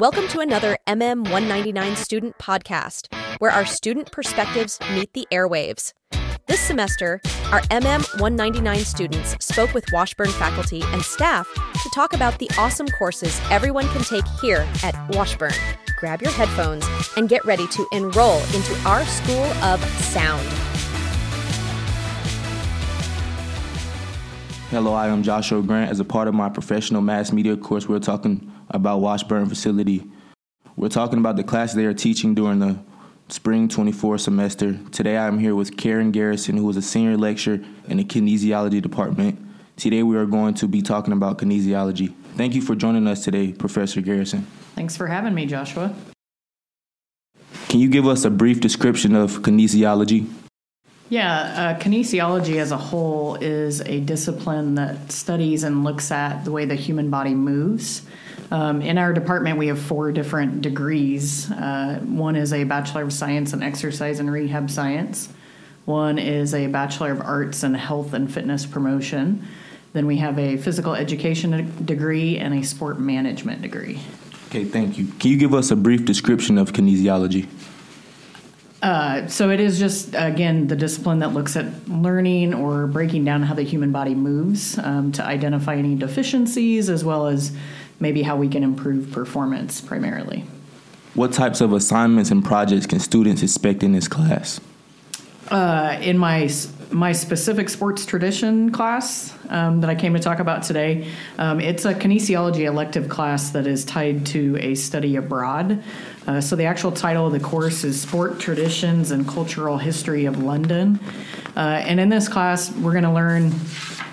Welcome to another MM 199 student podcast, where our student perspectives meet the airwaves. This semester, our MM 199 students spoke with Washburn faculty and staff to talk about the awesome courses everyone can take here at Washburn. Grab your headphones and get ready to enroll into our School of Sound. Hello, I am Joshua Grant. As a part of my professional mass media course, we're talking about Washburn facility. We're talking about the class they are teaching during the spring 24 semester. Today I am here with Karen Garrison, who is a senior lecturer in the kinesiology department. Today we are going to be talking about kinesiology. Thank you for joining us today, Professor Garrison. Thanks for having me, Joshua. Can you give us a brief description of kinesiology? Yeah, uh, kinesiology as a whole is a discipline that studies and looks at the way the human body moves. Um, in our department, we have four different degrees. Uh, one is a Bachelor of Science in Exercise and Rehab Science, one is a Bachelor of Arts in Health and Fitness Promotion. Then we have a physical education degree and a sport management degree. Okay, thank you. Can you give us a brief description of kinesiology? Uh, so it is just again the discipline that looks at learning or breaking down how the human body moves um, to identify any deficiencies as well as maybe how we can improve performance primarily. What types of assignments and projects can students expect in this class? Uh, in my my specific sports tradition class um, that I came to talk about today, um, it's a kinesiology elective class that is tied to a study abroad. Uh, so the actual title of the course is Sport Traditions and Cultural History of London. Uh, and in this class, we're going to learn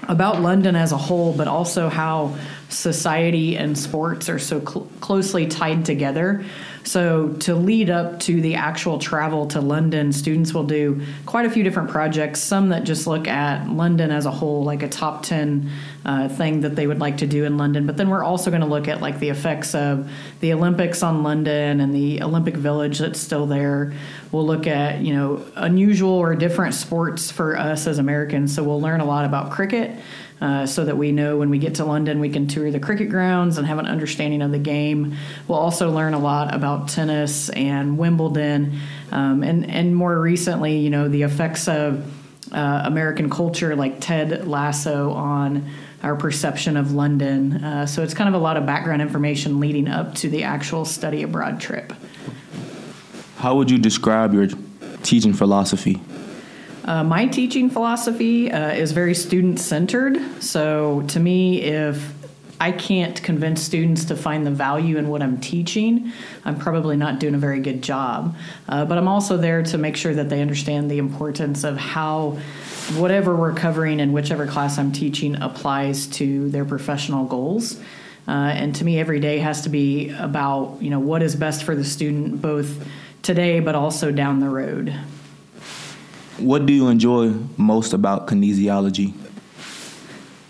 about London as a whole, but also how society and sports are so cl- closely tied together. So, to lead up to the actual travel to London, students will do quite a few different projects, some that just look at London as a whole, like a top 10 uh, thing that they would like to do in London. But then we're also going to look at like the effects of the Olympics on London and the Olympic Village that's still there. We'll look at, you know, unusual or different sports for us as Americans. So, we'll learn a lot about cricket. Uh, so that we know when we get to London we can tour the cricket grounds and have an understanding of the game. We'll also learn a lot about tennis and Wimbledon, um, and and more recently, you know, the effects of uh, American culture, like Ted Lasso, on our perception of London. Uh, so it's kind of a lot of background information leading up to the actual study abroad trip. How would you describe your teaching philosophy? Uh, my teaching philosophy uh, is very student centered. So, to me, if I can't convince students to find the value in what I'm teaching, I'm probably not doing a very good job. Uh, but I'm also there to make sure that they understand the importance of how whatever we're covering in whichever class I'm teaching applies to their professional goals. Uh, and to me, every day has to be about you know what is best for the student, both today but also down the road. What do you enjoy most about kinesiology?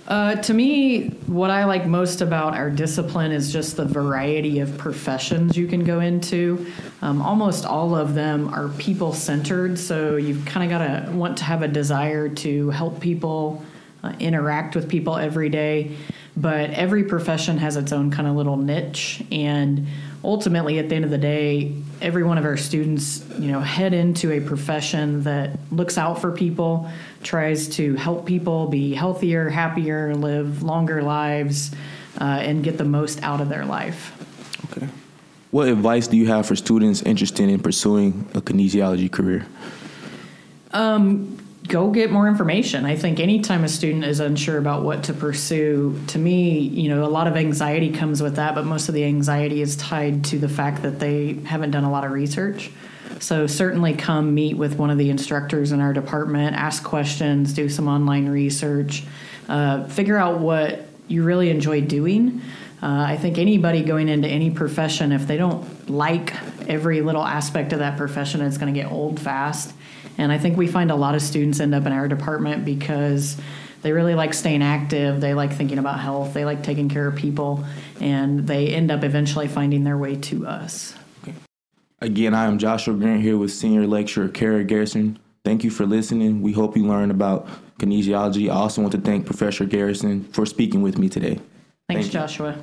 Uh, to me, what I like most about our discipline is just the variety of professions you can go into. Um, almost all of them are people centered, so you've kind of got to want to have a desire to help people, uh, interact with people every day. But every profession has its own kind of little niche, and ultimately at the end of the day every one of our students you know head into a profession that looks out for people tries to help people be healthier happier live longer lives uh, and get the most out of their life. Okay. What advice do you have for students interested in pursuing a kinesiology career? Um, go get more information. I think anytime a student is unsure about what to pursue, to me, you know, a lot of anxiety comes with that, but most of the anxiety is tied to the fact that they haven't done a lot of research. So certainly come meet with one of the instructors in our department, ask questions, do some online research, uh, figure out what you really enjoy doing. Uh, I think anybody going into any profession, if they don't like every little aspect of that profession, it's going to get old fast. And I think we find a lot of students end up in our department because they really like staying active, they like thinking about health, they like taking care of people, and they end up eventually finding their way to us. Again, I am Joshua Grant here with senior lecturer Karen Garrison. Thank you for listening. We hope you learned about kinesiology. I also want to thank Professor Garrison for speaking with me today. Thanks, Thank Joshua.